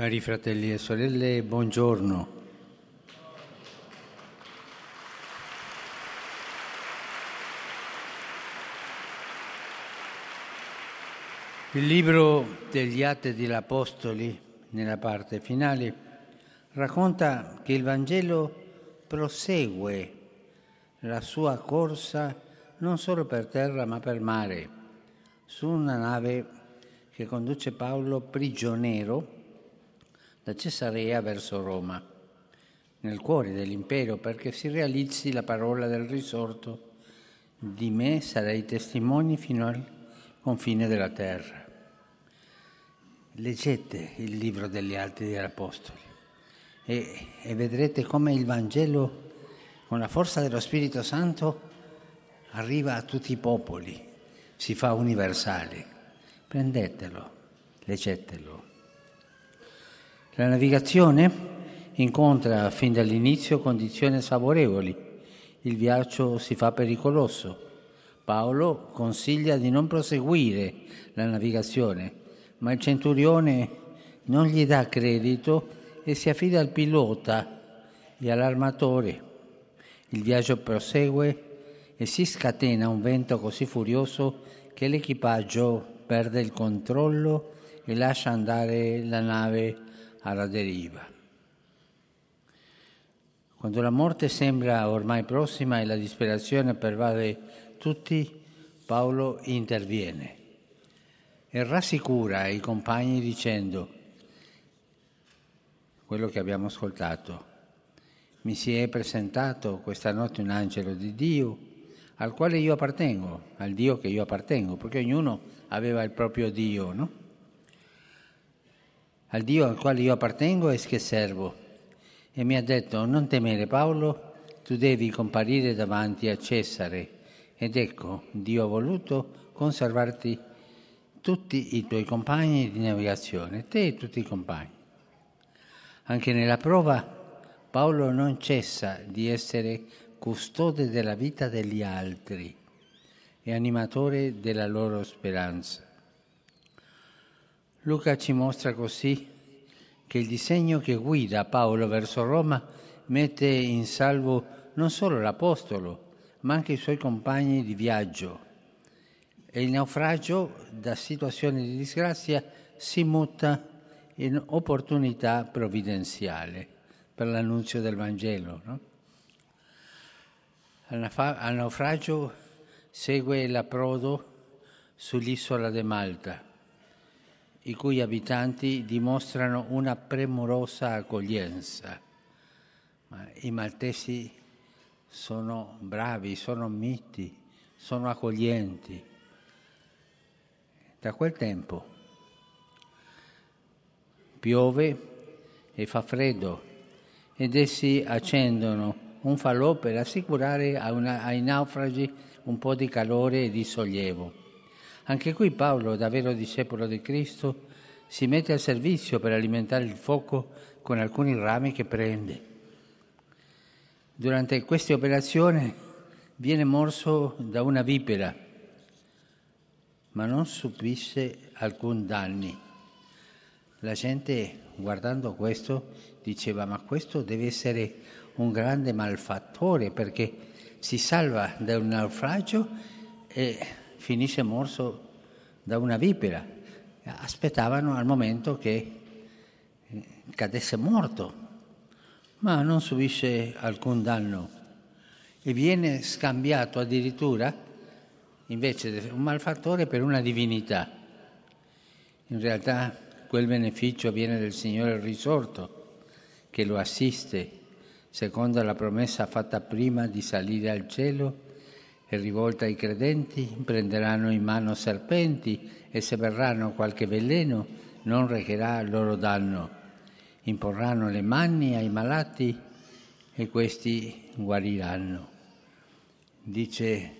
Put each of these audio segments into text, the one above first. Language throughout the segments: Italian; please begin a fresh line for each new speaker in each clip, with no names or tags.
Cari fratelli e sorelle, buongiorno. Il libro degli Atti degli Apostoli, nella parte finale, racconta che il Vangelo prosegue la sua corsa non solo per terra ma per mare, su una nave che conduce Paolo prigioniero da Cesarea verso Roma, nel cuore dell'impero, perché si realizzi la parola del risorto, di me sarei testimoni fino al confine della terra. Leggete il libro degli Atti degli Apostoli e, e vedrete come il Vangelo, con la forza dello Spirito Santo, arriva a tutti i popoli, si fa universale. Prendetelo, leggetelo. La navigazione incontra fin dall'inizio condizioni sfavorevoli. Il viaggio si fa pericoloso. Paolo consiglia di non proseguire la navigazione, ma il centurione non gli dà credito e si affida al pilota e all'armatore. Il viaggio prosegue e si scatena un vento così furioso che l'equipaggio perde il controllo e lascia andare la nave alla deriva. Quando la morte sembra ormai prossima e la disperazione pervade tutti, Paolo interviene e rassicura i compagni dicendo quello che abbiamo ascoltato. Mi si è presentato questa notte un angelo di Dio al quale io appartengo, al Dio che io appartengo, perché ognuno aveva il proprio Dio, no? Al Dio al quale io appartengo e che servo. E mi ha detto, non temere Paolo, tu devi comparire davanti a Cesare. Ed ecco, Dio ha voluto conservarti tutti i tuoi compagni di navigazione, te e tutti i compagni. Anche nella prova Paolo non cessa di essere custode della vita degli altri e animatore della loro speranza. Luca ci mostra così che il disegno che guida Paolo verso Roma mette in salvo non solo l'Apostolo, ma anche i suoi compagni di viaggio e il naufragio da situazione di disgrazia si muta in opportunità provvidenziale per l'annunzio del Vangelo. No? Al naufragio segue l'approdo sull'isola di Malta, i cui abitanti dimostrano una premurosa accoglienza. Ma I maltesi sono bravi, sono miti, sono accoglienti da quel tempo. Piove e fa freddo ed essi accendono un falò per assicurare ai naufragi un po' di calore e di sollievo. Anche qui Paolo, da vero discepolo di Cristo, si mette al servizio per alimentare il fuoco con alcuni rami che prende. Durante queste operazioni viene morso da una vipera ma non subisce alcun danni. La gente guardando questo diceva ma questo deve essere un grande malfattore perché si salva da un naufragio e finisce morso da una vipera. Aspettavano al momento che eh, cadesse morto, ma non subisce alcun danno e viene scambiato addirittura invece un malfattore per una divinità. In realtà quel beneficio viene del Signore risorto che lo assiste secondo la promessa fatta prima di salire al cielo e rivolta ai credenti, prenderanno in mano serpenti e se verranno qualche veleno non recherà loro danno. Imporranno le mani ai malati e questi guariranno. Dice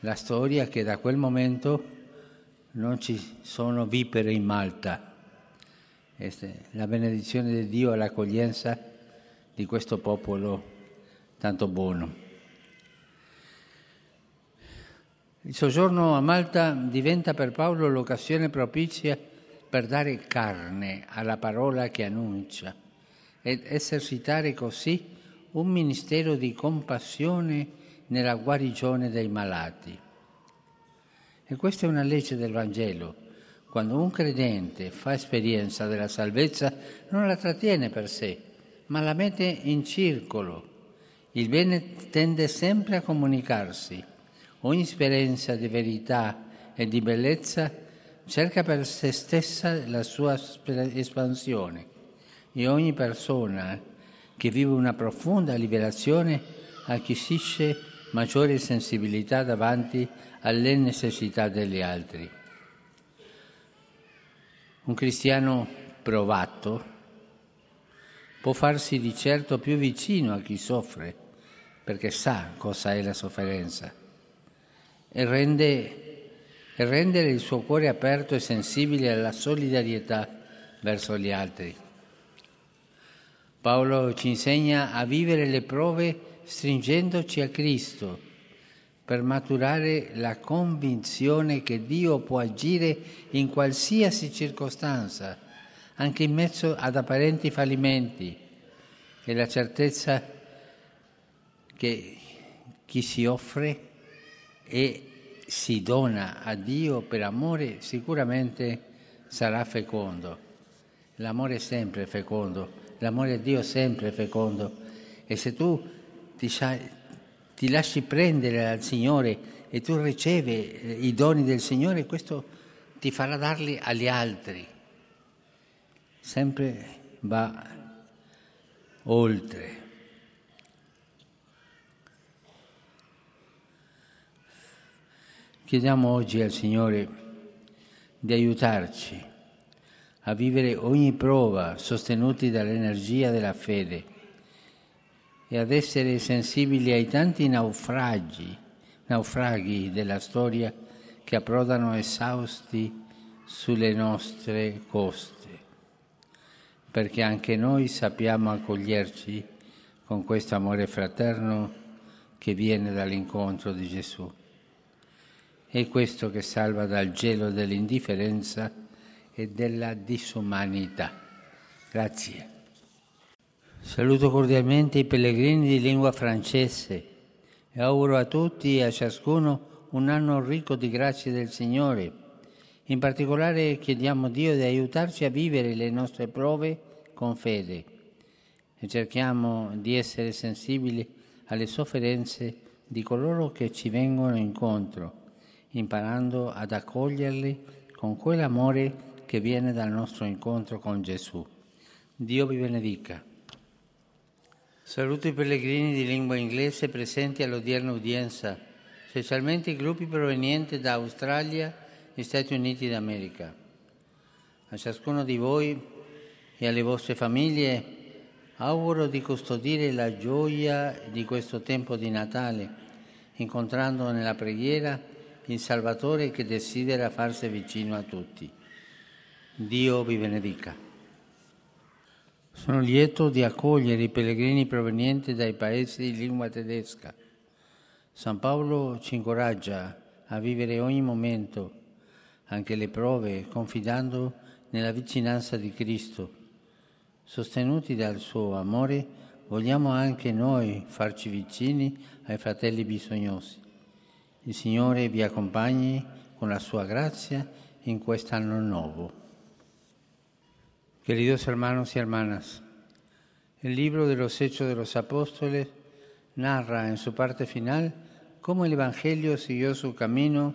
la storia che da quel momento non ci sono vipere in Malta. La benedizione di Dio e l'accoglienza di questo popolo tanto buono. Il soggiorno a Malta diventa per Paolo l'occasione propizia per dare carne alla parola che annuncia ed esercitare così un ministero di compassione nella guarigione dei malati. E questa è una legge del Vangelo. Quando un credente fa esperienza della salvezza, non la trattiene per sé, ma la mette in circolo. Il bene tende sempre a comunicarsi. Ogni esperienza di verità e di bellezza cerca per se stessa la sua espansione e ogni persona che vive una profonda liberazione acquisisce maggiore sensibilità davanti alle necessità degli altri. Un cristiano provato può farsi di certo più vicino a chi soffre perché sa cosa è la sofferenza e rende e rendere il suo cuore aperto e sensibile alla solidarietà verso gli altri. Paolo ci insegna a vivere le prove stringendoci a Cristo per maturare la convinzione che Dio può agire in qualsiasi circostanza, anche in mezzo ad apparenti fallimenti, e la certezza che chi si offre è si dona a Dio per amore sicuramente sarà fecondo. L'amore è sempre fecondo, l'amore a Dio è sempre fecondo e se tu ti, ti lasci prendere dal Signore e tu ricevi eh, i doni del Signore, questo ti farà darli agli altri. Sempre va oltre. Chiediamo oggi al Signore di aiutarci a vivere ogni prova sostenuti dall'energia della fede e ad essere sensibili ai tanti naufragi, naufraghi della storia che approdano esausti sulle nostre coste, perché anche noi sappiamo accoglierci con questo amore fraterno che viene dall'incontro di Gesù. È questo che salva dal gelo dell'indifferenza e della disumanità. Grazie. Saluto cordialmente i pellegrini di lingua francese e auguro a tutti e a ciascuno un anno ricco di grazie del Signore. In particolare chiediamo a Dio di aiutarci a vivere le nostre prove con fede e cerchiamo di essere sensibili alle sofferenze di coloro che ci vengono incontro imparando ad accoglierli con quell'amore che viene dal nostro incontro con Gesù. Dio vi benedica. Saluto i pellegrini di lingua inglese presenti all'odierna udienza, specialmente i gruppi provenienti da Australia e Stati Uniti d'America. A ciascuno di voi e alle vostre famiglie auguro di custodire la gioia di questo tempo di Natale, incontrando nella preghiera il Salvatore che desidera farsi vicino a tutti. Dio vi benedica. Sono lieto di accogliere i pellegrini provenienti dai paesi di lingua tedesca. San Paolo ci incoraggia a vivere ogni momento, anche le prove, confidando nella vicinanza di Cristo. Sostenuti dal suo amore, vogliamo anche noi farci vicini ai fratelli bisognosi. Il Signore vi accompagni con la sua grazia en quest'anno nuevo. Queridos hermanos y hermanas, el libro de los Hechos de los Apóstoles narra en su parte final cómo el Evangelio siguió su camino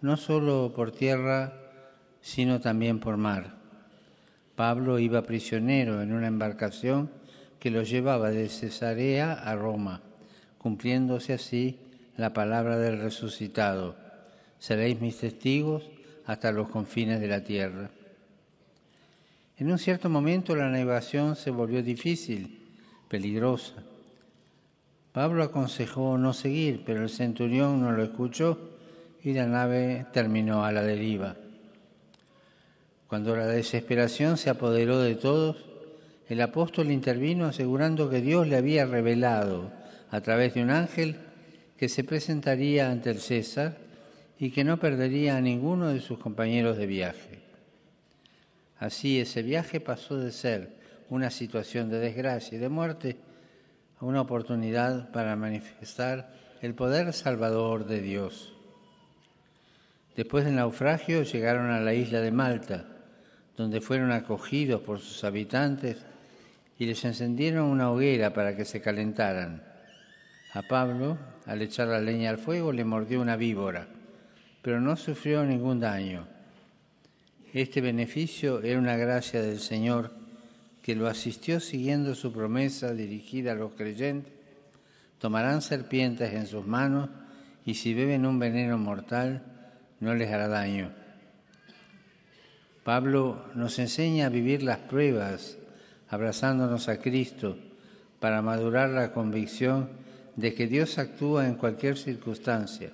no solo por tierra, sino también por mar. Pablo iba prisionero en una embarcación que lo llevaba de Cesarea a Roma, cumpliéndose así la palabra del resucitado. Seréis mis testigos hasta los confines de la tierra. En un cierto momento la navegación se volvió difícil, peligrosa. Pablo aconsejó no seguir, pero el centurión no lo escuchó y la nave terminó a la deriva. Cuando la desesperación se apoderó de todos, el apóstol intervino asegurando que Dios le había revelado a través de un ángel que se presentaría ante el César y que no perdería a ninguno de sus compañeros de viaje. Así ese viaje pasó de ser una situación de desgracia y de muerte a una oportunidad para manifestar el poder salvador de Dios. Después del naufragio llegaron a la isla de Malta, donde fueron acogidos por sus habitantes y les encendieron una hoguera para que se calentaran. A Pablo, al echar la leña al fuego, le mordió una víbora, pero no sufrió ningún daño. Este beneficio era una gracia del Señor que lo asistió siguiendo su promesa dirigida a los creyentes. Tomarán serpientes en sus manos y si beben un veneno mortal no les hará daño. Pablo nos enseña a vivir las pruebas abrazándonos a Cristo para madurar la convicción de que Dios actúa en cualquier circunstancia,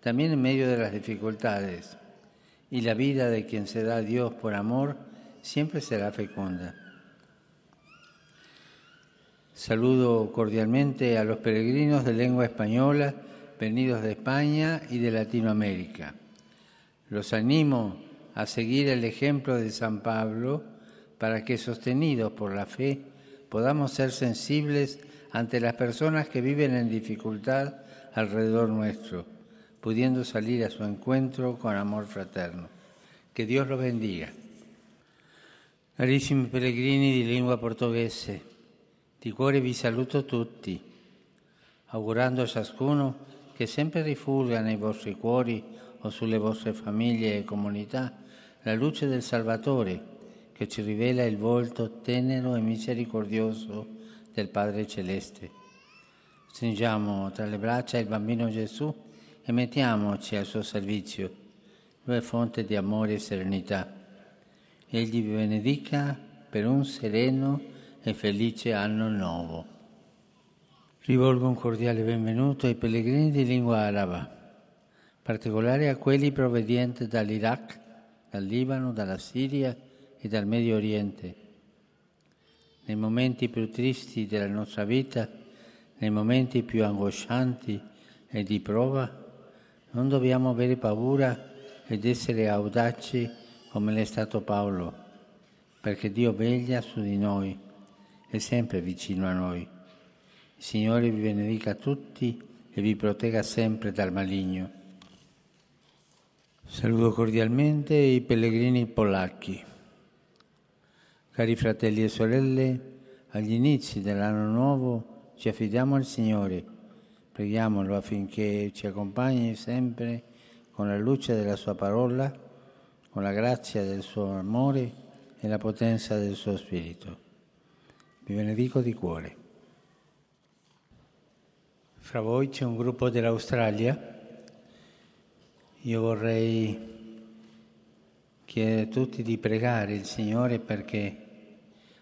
también en medio de las dificultades, y la vida de quien se da a Dios por amor siempre será fecunda. Saludo cordialmente a los peregrinos de lengua española venidos de España y de Latinoamérica. Los animo a seguir el ejemplo de San Pablo para que, sostenidos por la fe, podamos ser sensibles ante las personas que viven en dificultad alrededor nuestro, pudiendo salir a su encuentro con amor fraterno. Que Dios los bendiga. Carissimi pellegrini di lingua portoghese, di cuore vi saluto tutti, augurando a ciascuno che sempre rifulga nei vostri cuori o sulle vostre famiglie e comunità la luce del Salvatore che ci rivela il volto tenero e misericordioso del Padre Celeste. Stringiamo tra le braccia il bambino Gesù e mettiamoci al suo servizio. Lui è fonte di amore e serenità. Egli vi benedica per un sereno e felice anno nuovo. Rivolgo un cordiale benvenuto ai pellegrini di lingua araba, particolare a quelli provenienti dall'Iraq, dal Libano, dalla Siria e dal Medio Oriente. Nei momenti più tristi della nostra vita, nei momenti più angoscianti e di prova, non dobbiamo avere paura ed essere audaci come l'è stato Paolo, perché Dio veglia su di noi, è sempre vicino a noi. Il Signore vi benedica tutti e vi protegga sempre dal maligno. Saluto cordialmente i pellegrini polacchi. Cari fratelli e sorelle, agli inizi dell'anno nuovo ci affidiamo al Signore, preghiamolo affinché ci accompagni sempre con la luce della Sua parola, con la grazia del Suo amore e la potenza del Suo Spirito. Vi benedico di cuore. Fra voi c'è un gruppo dell'Australia. Io vorrei chiedere a tutti di pregare il Signore perché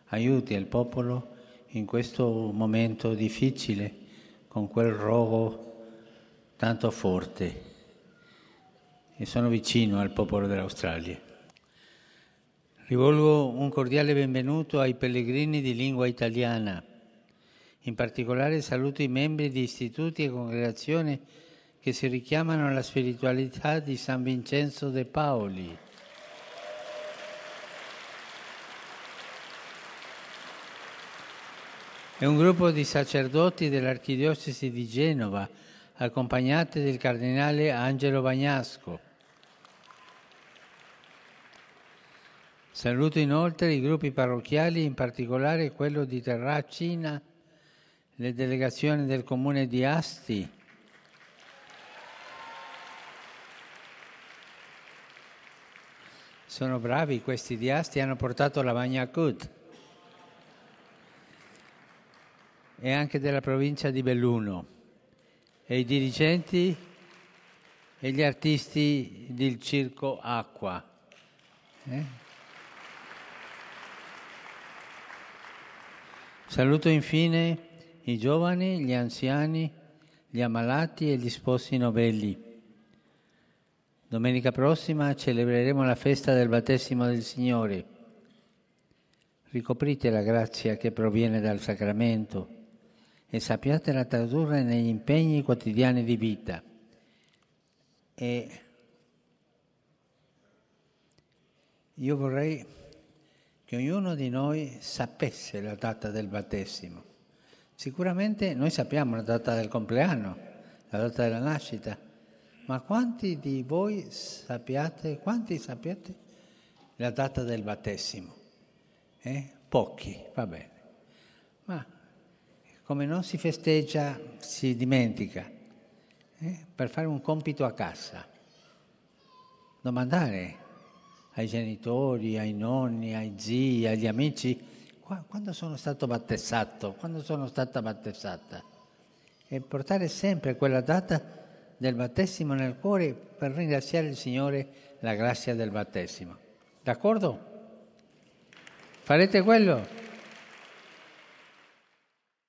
aiuti il popolo in questo momento difficile con quel rogo tanto forte. E sono vicino al popolo dell'Australia. Rivolgo un cordiale benvenuto ai pellegrini di lingua italiana. In particolare saluto i membri di istituti e congregazioni che si richiamano alla spiritualità di San Vincenzo de Paoli. È un gruppo di sacerdoti dell'Archidiocesi di Genova, accompagnati del cardinale Angelo Bagnasco. Saluto inoltre i gruppi parrocchiali, in particolare quello di Terracina, le delegazioni del comune di Asti, Sono bravi questi di Asti, hanno portato la Magna Cut. E anche della provincia di Belluno e i dirigenti e gli artisti del Circo Acqua. Eh? Saluto infine i giovani, gli anziani, gli ammalati e gli sposi novelli. Domenica prossima celebreremo la festa del battesimo del Signore. Ricoprite la grazia che proviene dal sacramento e sappiatela tradurre negli impegni quotidiani di vita. E io vorrei che ognuno di noi sapesse la data del battesimo. Sicuramente noi sappiamo la data del compleanno, la data della nascita, ma quanti di voi sappiate, quanti sappiate la data del battesimo? Eh? Pochi, va bene. Ma come non si festeggia, si dimentica. Eh? Per fare un compito a casa, domandare ai genitori, ai nonni, ai zii, agli amici, quando sono stato battezzato, quando sono stata battezzata. E portare sempre quella data del battesimo nel cuore per ringraziare il Signore la grazia del battesimo. D'accordo? Farete quello?